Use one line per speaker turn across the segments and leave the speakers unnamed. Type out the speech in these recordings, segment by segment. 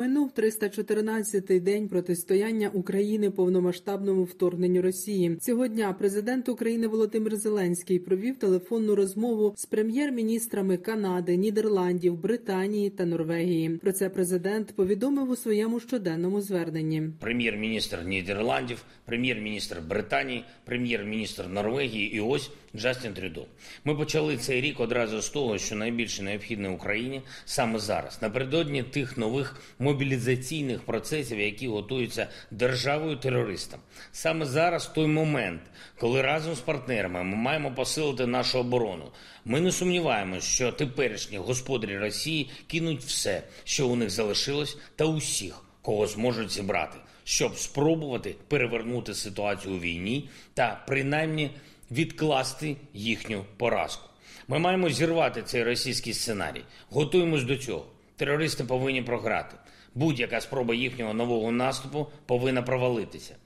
Минув 314-й день протистояння України повномасштабному вторгненню Росії. Цього дня президент України Володимир Зеленський провів телефонну розмову з прем'єр-міністрами Канади, Нідерландів, Британії та Норвегії. Про це президент повідомив у своєму щоденному зверненні.
Прем'єр-міністр Нідерландів, прем'єр-міністр Британії, прем'єр-міністр Норвегії і ось Джастін Трюдо. Ми почали цей рік одразу з того, що найбільше необхідне Україні саме зараз, напередодні тих нових мобілізаційних процесів, які готуються державою терористам. Саме зараз той момент, коли разом з партнерами ми маємо посилити нашу оборону. Ми не сумніваємося, що теперішні господарі Росії кинуть все, що у них залишилось, та усіх, кого зможуть зібрати, щоб спробувати перевернути ситуацію у війні та принаймні відкласти їхню поразку. Ми маємо зірвати цей російський сценарій. Готуємось до цього. Терористи повинні програти. Будь-яка спроба їхнього нового наступу повинна провалитися.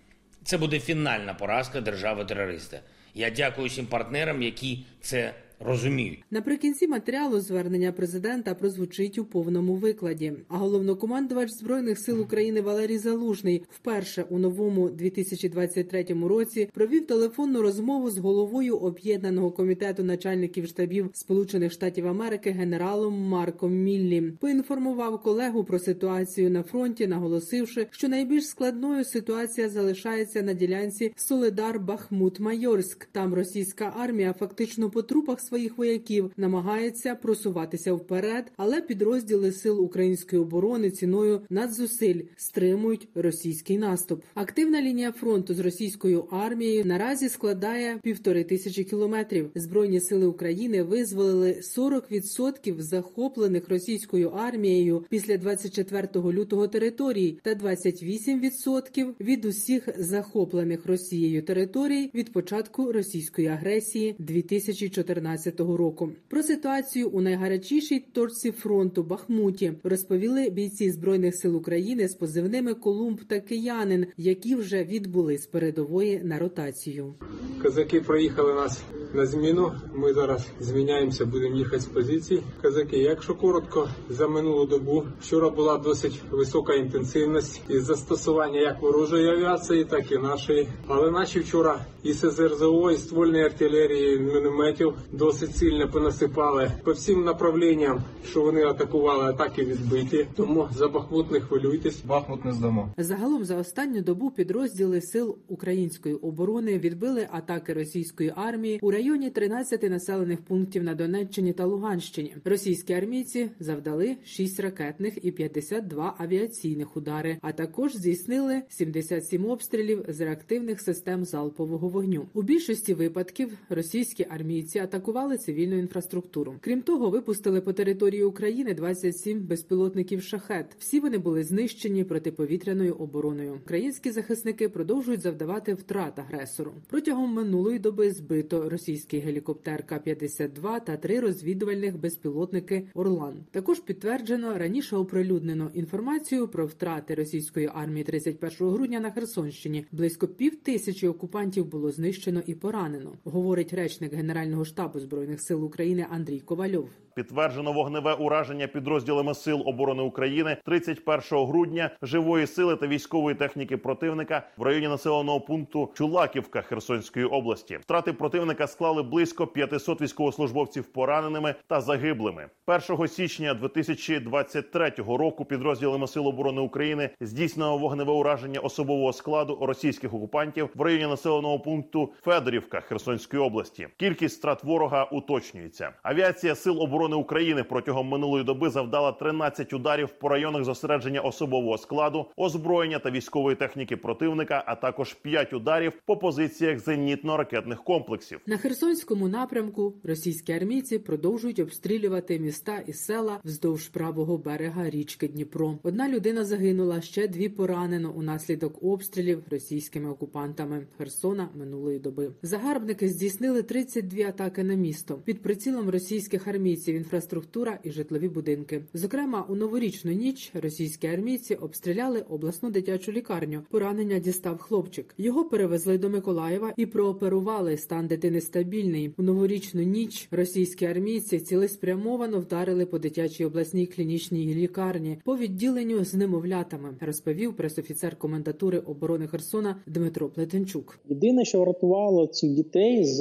Це буде фінальна поразка держави-терориста. Я дякую всім партнерам, які це розуміють.
Наприкінці матеріалу звернення президента прозвучить у повному викладі. А головнокомандувач збройних сил України Валерій Залужний вперше у новому 2023 році провів телефонну розмову з головою об'єднаного комітету начальників штабів Сполучених Штатів Америки генералом Марком Міллі. Поінформував колегу про ситуацію на фронті, наголосивши, що найбільш складною ситуація залишається на ділянці Соледар Бахмут Майорськ. Там російська армія фактично по трупах своїх вояків намагається просуватися вперед, але підрозділи сил української оборони ціною надзусиль стримують російський наступ. Активна лінія фронту з російською армією наразі складає півтори тисячі кілометрів. Збройні сили України визволили 40% захоплених російською армією після 24 лютого територій та 28% від усіх захоплених Росією територій від початку російської агресії 2014 року. Про ситуацію у найгарячішій точці фронту Бахмуті розповіли бійці збройних сил України з позивними Колумб та Киянин, які вже відбули з передової на ротацію.
Казаки проїхали нас на зміну. Ми зараз зміняємося, будемо їхати з позицій. Казаки, якщо коротко, за минулу добу вчора була досить висока інтенсивність із застосування як ворожої авіації, так і нашої. Але наші вчора і СЗРЗО, і ствольної артилерії, і мінометів досить сильно понасипали по всім направленням, що вони атакували, атаки відбиті. Тому за Бахмут не хвилюйтесь.
Бахмут не здамо.
Загалом за останню добу підрозділи сил української оборони відбили атаки російської армії у районі 13 населених пунктів на Донеччині та Луганщині. Російські армійці завдали 6 ракетних і 52 авіаційних удари, а також здійснили 77 обстрілів з реактивних систем залпового вогню. У більшості випадків російські армійці атакували цивільну інфраструктуру. Крім того, випустили по території України 27 безпілотників шахет. Всі вони були знищені протиповітряною обороною. Українські захисники продовжують завдавати втрат агресору. Протягом минулої доби збито російський гелікоптер К-52 та три розвідувальних безпілотники Орлан. Також підтверджено раніше оприлюднено інформацію про втрати російської армії 31 грудня на Херсонщині. Близько пів тисячі окупантів було знищено і поранено, говорить речник Генерального штабу збройних сил України Андрій Ковальов.
Підтверджено вогневе ураження підрозділами сил оборони України 31 грудня живої сили та військової техніки противника в районі населеного пункту Чулаківка Херсонської області. Втрати противника склали близько 500 військовослужбовців пораненими та загиблими. 1 січня 2023 року підрозділами сил оборони України здійснено вогневе ураження особового складу російських окупантів в районі населеного пункту Федорівка Херсонської області. Кількість страт ворога уточнюється. Авіація сил оборони України протягом минулої доби завдала 13 ударів по районах зосередження особового складу, озброєння та військової техніки противника, а також 5 ударів по позиціях зенітно-ракетних комплексів.
На Херсонському напрямку російські армійці продовжують обстрілювати міста і села вздовж правого берега річки Дніпро. Одна людина загинула, ще дві поранено унаслідок обстрілів російськими окупантами Херсона минулої доби. Загарбники здійснили 32 атаки на місто. Під прицілом російських армійців інфраструктура і житлові будинки. Зокрема, у новорічну ніч російські армійці обстріляли обласну дитячу лікарню. Поранення дістав хлопчик. Його перевезли до Миколаєва і прооперували. Стан дитини стабільний. У новорічну ніч російські армійці цілеспрямовано вдарили по дитячій обласній клінічній лікарні по відділенню з немовлятами, розповів пресофіцер комендатури оборони Херсона Дмитро Плетенчук.
Єдине, що врятувало цих дітей з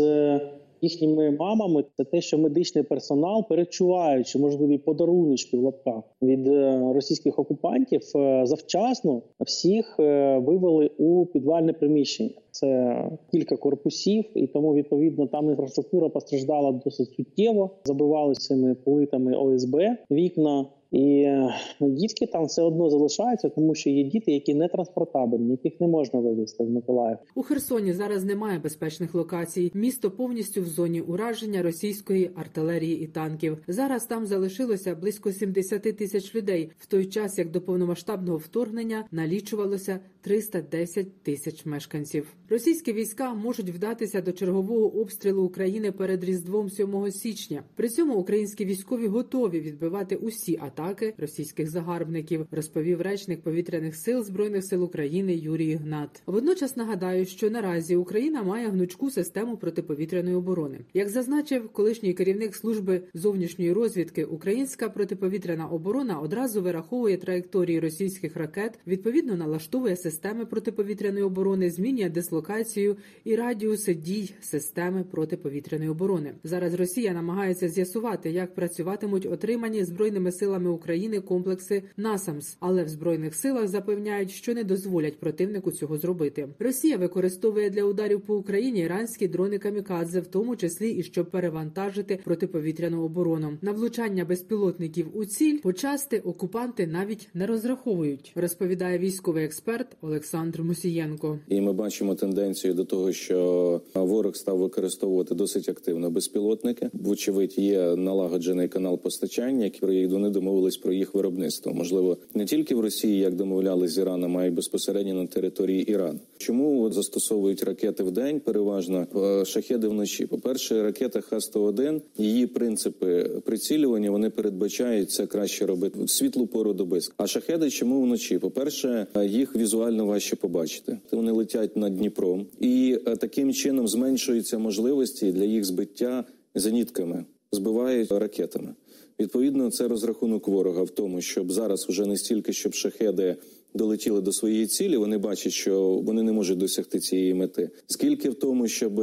їхніми мамами, це те, що медичний персонал, перечуваючи можливі подаруночки в лапках від е, російських окупантів, е, завчасно всіх е, вивели у підвальне приміщення. Це кілька корпусів, і тому відповідно там інфраструктура постраждала досить суттєво. Забивали цими плитами ОСБ вікна. І е, дітки там все одно залишаються, тому що є діти, які не транспортабельні, яких не можна вивезти в Миколаїв.
У Херсоні зараз немає безпечних локацій. Місто повністю в зоні ураження російської артилерії і танків. Зараз там залишилося близько 70 тисяч людей, в той час як до повномасштабного вторгнення налічувалося 310 тисяч мешканців. Російські війська можуть вдатися до чергового обстрілу України перед Різдвом 7 січня. При цьому українські військові готові відбивати усі атаки російських загарбників, розповів речник повітряних сил збройних сил України Юрій Ігнат. Водночас нагадаю, що наразі Україна має гнучку систему протиповітряної оборони. Як зазначив колишній керівник служби зовнішньої розвідки, українська протиповітряна оборона одразу вираховує траєкторії російських ракет, відповідно налаштовує системи протиповітряної оборони, змінює дислокацію і радіуси дій системи протиповітряної оборони. Зараз Росія намагається з'ясувати, як працюватимуть отримані збройними силами України комплекси НАСАМС, але в збройних силах запевняють, що не дозволять противнику цього зробити. Росія використовує для ударів по Україні іранські дрони камікадзе, в тому числі і щоб перевантажити протиповітряну оборону. На влучання безпілотників у ціль почасти окупанти навіть не розраховують, розповідає військовий експерт Олександр Мусієнко.
І ми бачимо тенденцію до того, що ворог став використовувати досить активно безпілотники. Вочевидь, є налагоджений канал постачання, який вони домовились про їх виробництво. Можливо, не тільки в Росії, як домовлялись з Іраном, а й безпосередньо на території Ірану. Чому от застосовують ракети в день? Переважно шахеди вночі. По перше, ракета Х-101, її принципи прицілювання вони передбачають це краще робити в світлу пору доби. А шахеди чому вночі? По перше, їх візуально важче побачити. Вони летять над Дніпром, і е, таким чином зменшуються можливості для їх збиття зенітками, збивають ракетами. Відповідно, це розрахунок ворога в тому, щоб зараз уже не стільки щоб шахеди долетіли до своєї цілі, вони бачать, що вони не можуть досягти цієї мети. Скільки в тому, щоб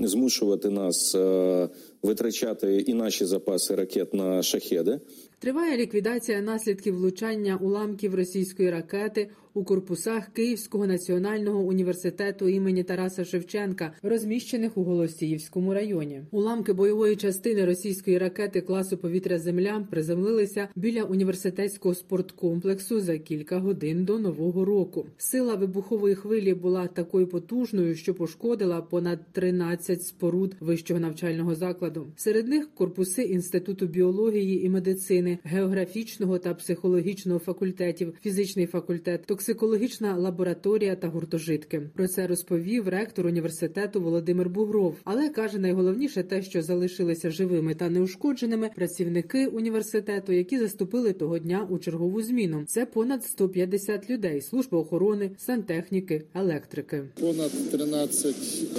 змушувати нас е, витрачати і наші запаси ракет на шахеди.
Триває ліквідація наслідків влучання уламків російської ракети у корпусах Київського національного університету імені Тараса Шевченка, розміщених у Голосіївському районі. Уламки бойової частини російської ракети класу повітря Земля приземлилися біля університетського спорткомплексу за кілька годин до нового року. Сила вибухової хвилі була такою потужною, що пошкодила понад 13 споруд вищого навчального закладу. Серед них корпуси інституту біології і медицини, географічного та психологічного факультетів, фізичний факультет, токсикологічна лабораторія та гуртожитки. Про це розповів ректор університету Володимир Бугров. Але каже найголовніше те, що залишилися живими та неушкодженими працівники університету, які заступили того дня у чергову зміну. Це понад 150 людей, служба охорони, сантехніки, електрики.
Понад 13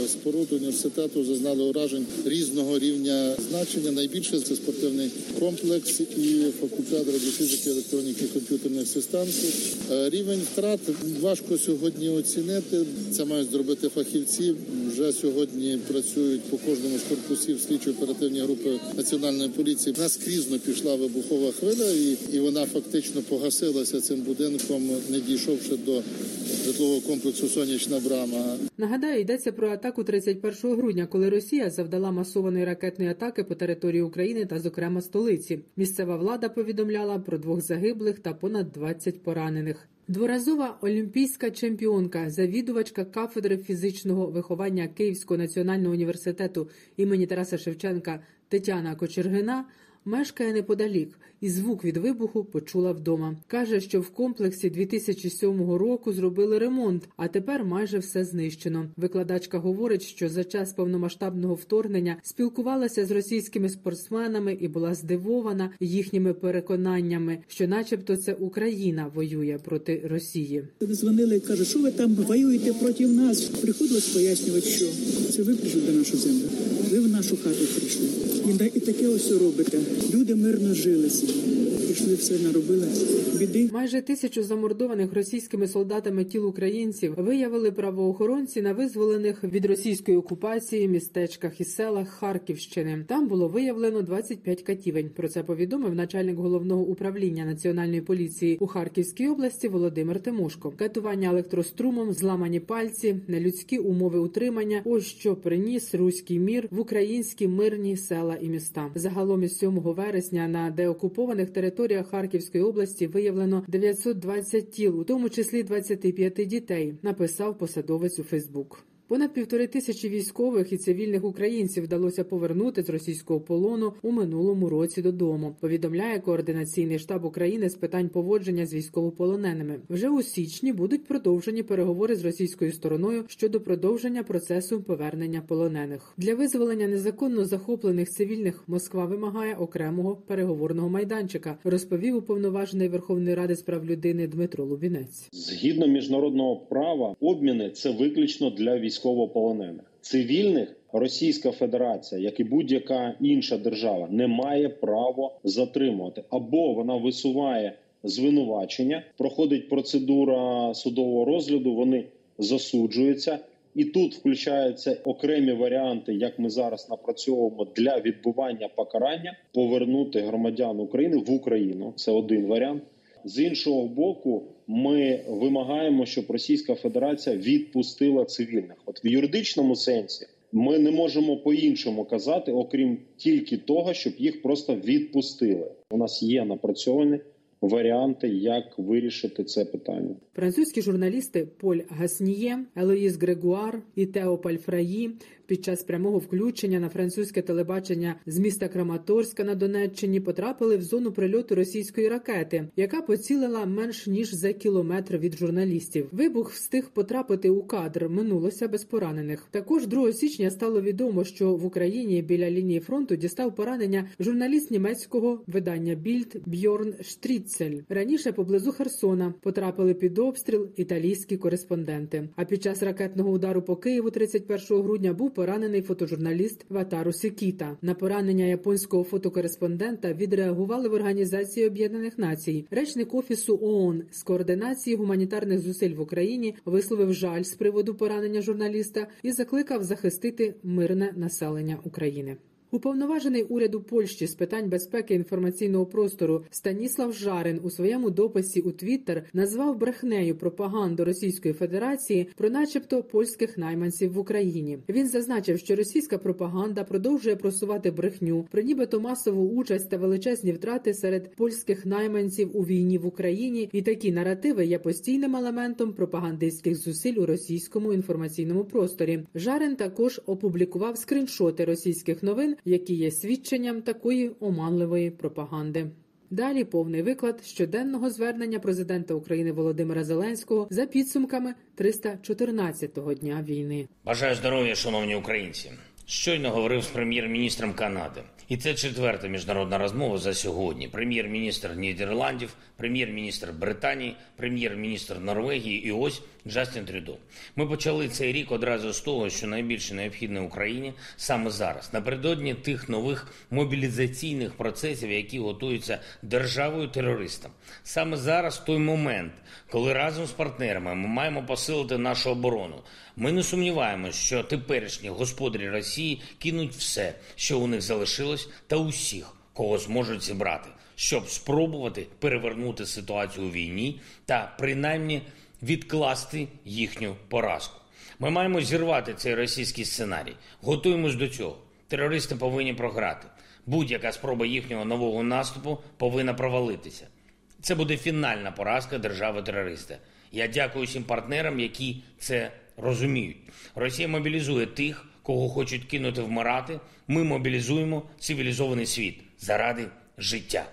споруд університету зазнали уражень різного рівня значення. Найбільше це спортивний комплекс і факультет радіофізики, електроніки, комп'ютерних системів. Рівень втрат важко сьогодні оцінити. Це мають зробити фахівці. Вже сьогодні працюють по кожному з корпусів слідчо-оперативні групи національної поліції. Наскрізно пішла вибухова хвиля, і, і вона фактично погасилася цим будинком, не дійшовши до житлового комплексу Сонячна брама.
Нагадаю, йдеться про атаку 31 грудня, коли Росія завдала масованої ракетної атаки по території України та, зокрема, столиці. Місцева влада повідомляла про двох загиблих та понад 20 поранених. Дворазова олімпійська чемпіонка, завідувачка кафедри фізичного виховання Київського національного університету імені Тараса Шевченка Тетяна Кочергина Мешкає неподалік, і звук від вибуху почула вдома. Каже, що в комплексі 2007 року зробили ремонт, а тепер майже все знищено. Викладачка говорить, що за час повномасштабного вторгнення спілкувалася з російськими спортсменами і була здивована їхніми переконаннями, що, начебто, це Україна воює проти Росії.
Дзвонили кажуть, що ви там воюєте проти нас. Приходилось пояснювати, що це ви прийшли до нашу землю. Ви в нашу хату прийшли. І, і таке ось робите. Люди мирно жили собі. Прийшли все наробили біди.
Майже тисячу замордованих російськими солдатами тіл українців виявили правоохоронці на визволених від російської окупації містечках і селах Харківщини. Там було виявлено 25 катівень. Про це повідомив начальник головного управління національної поліції у Харківській області Володимир Тимошко. Катування електрострумом, зламані пальці, нелюдські умови утримання. Ось що приніс руський мір в українські мирні села і міста. Загалом із 7 вересня на деокупованих територіях Харківської області виявлено 920 тіл, у тому числі 25 дітей. Написав посадовець у Фейсбук. Понад півтори тисячі військових і цивільних українців вдалося повернути з російського полону у минулому році додому. Повідомляє координаційний штаб України з питань поводження з військовополоненими. Вже у січні будуть продовжені переговори з російською стороною щодо продовження процесу повернення полонених. Для визволення незаконно захоплених цивільних Москва вимагає окремого переговорного майданчика. Розповів уповноважений Верховної Ради з прав людини Дмитро Лубінець.
Згідно міжнародного права, обміни це виключно для військовополонених. Цивільних Російська Федерація, як і будь-яка інша держава, не має права затримувати або вона висуває звинувачення, проходить процедура судового розгляду. Вони засуджуються. І тут включаються окремі варіанти, як ми зараз напрацьовуємо для відбування покарання, повернути громадян України в Україну. Це один варіант. З іншого боку, ми вимагаємо, щоб Російська Федерація відпустила цивільних. От в юридичному сенсі ми не можемо по-іншому казати, окрім тільки того, щоб їх просто відпустили. У нас є напрацьовані варіанти, як вирішити це питання.
Французькі журналісти Поль Гасніє, Елоїс Грегуар і Тео Пальфраї під час прямого включення на французьке телебачення з міста Краматорська на Донеччині потрапили в зону прильоту російської ракети, яка поцілила менш ніж за кілометр від журналістів. Вибух встиг потрапити у кадр. Минулося без поранених. Також 2 січня стало відомо, що в Україні біля лінії фронту дістав поранення журналіст німецького видання Більд Бьорн Штріцель. Раніше поблизу Херсона потрапили під обстріл італійські кореспонденти. А під час ракетного удару по Києву 31 грудня був поранений фотожурналіст Ватару Сікіта. На поранення японського фотокореспондента відреагували в Організації Об'єднаних Націй. Речник офісу ООН з координації гуманітарних зусиль в Україні висловив жаль з приводу поранення журналіста і закликав захистити мирне населення України. Уповноважений уряду Польщі з питань безпеки інформаційного простору Станіслав Жарин у своєму дописі у Твіттер назвав брехнею пропаганду Російської Федерації про, начебто, польських найманців в Україні. Він зазначив, що російська пропаганда продовжує просувати брехню про нібито масову участь та величезні втрати серед польських найманців у війні в Україні, і такі наративи є постійним елементом пропагандистських зусиль у російському інформаційному просторі. Жарин також опублікував скріншоти російських новин які є свідченням такої оманливої пропаганди. Далі повний виклад щоденного звернення президента України Володимира Зеленського за підсумками 314-го дня війни.
Бажаю здоров'я, шановні українці. Щойно говорив з прем'єр-міністром Канади, і це четверта міжнародна розмова за сьогодні. Прем'єр-міністр Нідерландів, прем'єр-міністр Британії, прем'єр-міністр Норвегії і ось Джастін Трюдо. Ми почали цей рік одразу з того, що найбільше необхідне Україні саме зараз, напередодні тих нових мобілізаційних процесів, які готуються державою терористам. Саме зараз той момент, коли разом з партнерами ми маємо посилити нашу оборону. Ми не сумніваємося, що теперішні господарі Росії кинуть все, що у них залишилось, та усіх, кого зможуть зібрати, щоб спробувати перевернути ситуацію у війні та принаймні відкласти їхню поразку. Ми маємо зірвати цей російський сценарій. Готуємось до цього. Терористи повинні програти. Будь-яка спроба їхнього нового наступу повинна провалитися. Це буде фінальна поразка держави-терориста. Я дякую всім партнерам, які це розуміють. Росія мобілізує тих, кого хочуть кинути вмирати, ми мобілізуємо цивілізований світ заради життя.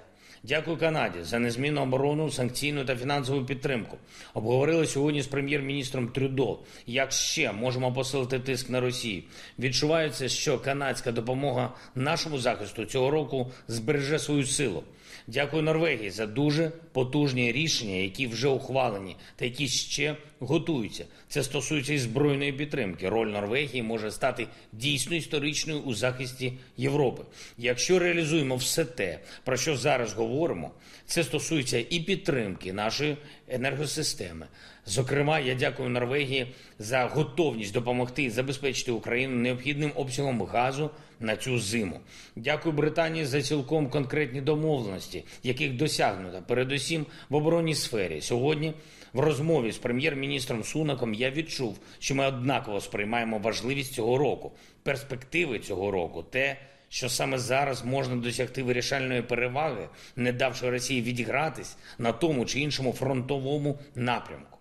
Дякую Канаді за незмінну оборону, санкційну та фінансову підтримку. Обговорили сьогодні з прем'єр-міністром Трюдо, як ще можемо посилити тиск на Росію. Відчувається, що канадська допомога нашому захисту цього року збереже свою силу. Дякую Норвегії за дуже потужні рішення, які вже ухвалені, та які ще готуються. Це стосується і збройної підтримки. Роль Норвегії може стати дійсно історичною у захисті Європи. Якщо реалізуємо все те, про що зараз говоримо, це стосується і підтримки нашої енергосистеми. Зокрема, я дякую Норвегії за готовність допомогти забезпечити Україну необхідним обсягом газу на цю зиму. Дякую Британії за цілком конкретні домовленості, яких досягнуто, передусім в оборонній сфері. Сьогодні в розмові з прем'єр-міністром Сунаком я відчув, що ми однаково сприймаємо важливість цього року, перспективи цього року, те, що саме зараз можна досягти вирішальної переваги, не давши Росії відігратись на тому чи іншому фронтовому напрямку.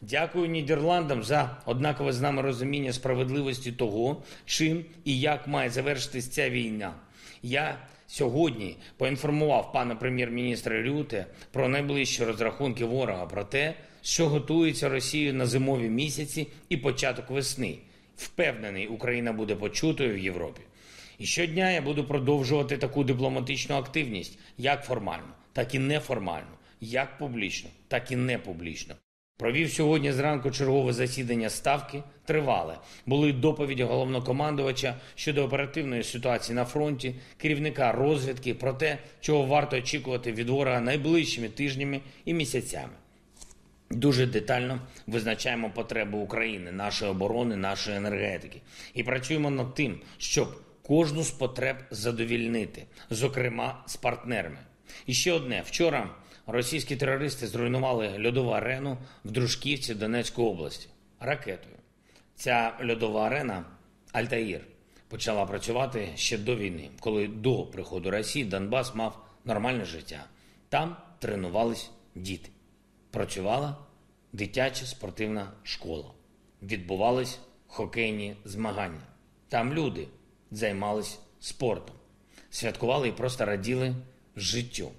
Дякую Нідерландам за однакове з нами розуміння справедливості того, чим і як має завершитись ця війна. Я сьогодні поінформував пана прем'єр-міністра Рюте про найближчі розрахунки ворога про те, що готується Росію на зимові місяці і початок весни. Впевнений, Україна буде почутою в Європі. І щодня я буду продовжувати таку дипломатичну активність, як формально, так і неформально, як публічно, так і не публічно. Провів сьогодні зранку чергове засідання ставки. Тривале були доповіді головнокомандувача щодо оперативної ситуації на фронті, керівника розвідки про те, чого варто очікувати від ворога найближчими тижнями і місяцями. Дуже детально визначаємо потребу України, нашої оборони, нашої енергетики, і працюємо над тим, щоб кожну з потреб задовільнити, зокрема з партнерами. І ще одне вчора. Російські терористи зруйнували льодову арену в Дружківці Донецької області ракетою. Ця льодова арена Альтаїр почала працювати ще до війни, коли до приходу Росії Донбас мав нормальне життя. Там тренувались діти. Працювала дитяча спортивна школа. Відбувались хокейні змагання. Там люди займались спортом, святкували і просто раділи життю.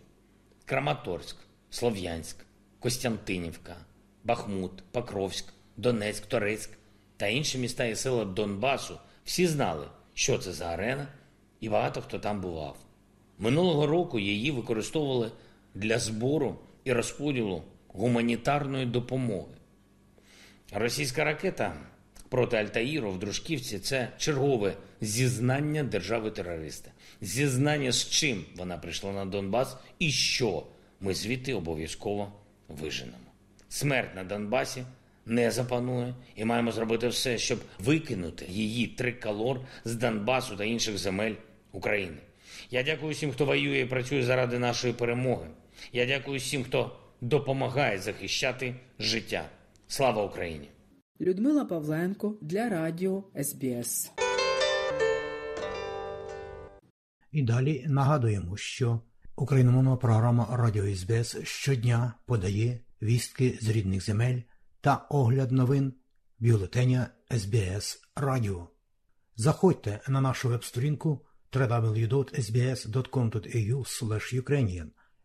Краматорськ, Слов'янськ, Костянтинівка, Бахмут, Покровськ, Донецьк, Торецьк та інші міста і села Донбасу всі знали, що це за арена, і багато хто там бував. Минулого року її використовували для збору і розподілу гуманітарної допомоги. Російська ракета проти Альтаїру в Дружківці це чергове зізнання держави-терориста, зізнання з чим вона прийшла на Донбас і що ми звідти обов'язково виженемо. Смерть на Донбасі не запанує, і маємо зробити все, щоб викинути її триколор з Донбасу та інших земель України. Я дякую всім, хто воює і працює заради нашої перемоги. Я дякую всім, хто допомагає захищати життя. Слава Україні!
Людмила Павленко для Радіо СБС.
І далі нагадуємо, що україномовна програма Радіо СБС щодня подає вістки з рідних земель та огляд новин бюлетеня СБС Радіо. Заходьте на нашу веб-сторінку www.sbs.com.au Ukrainian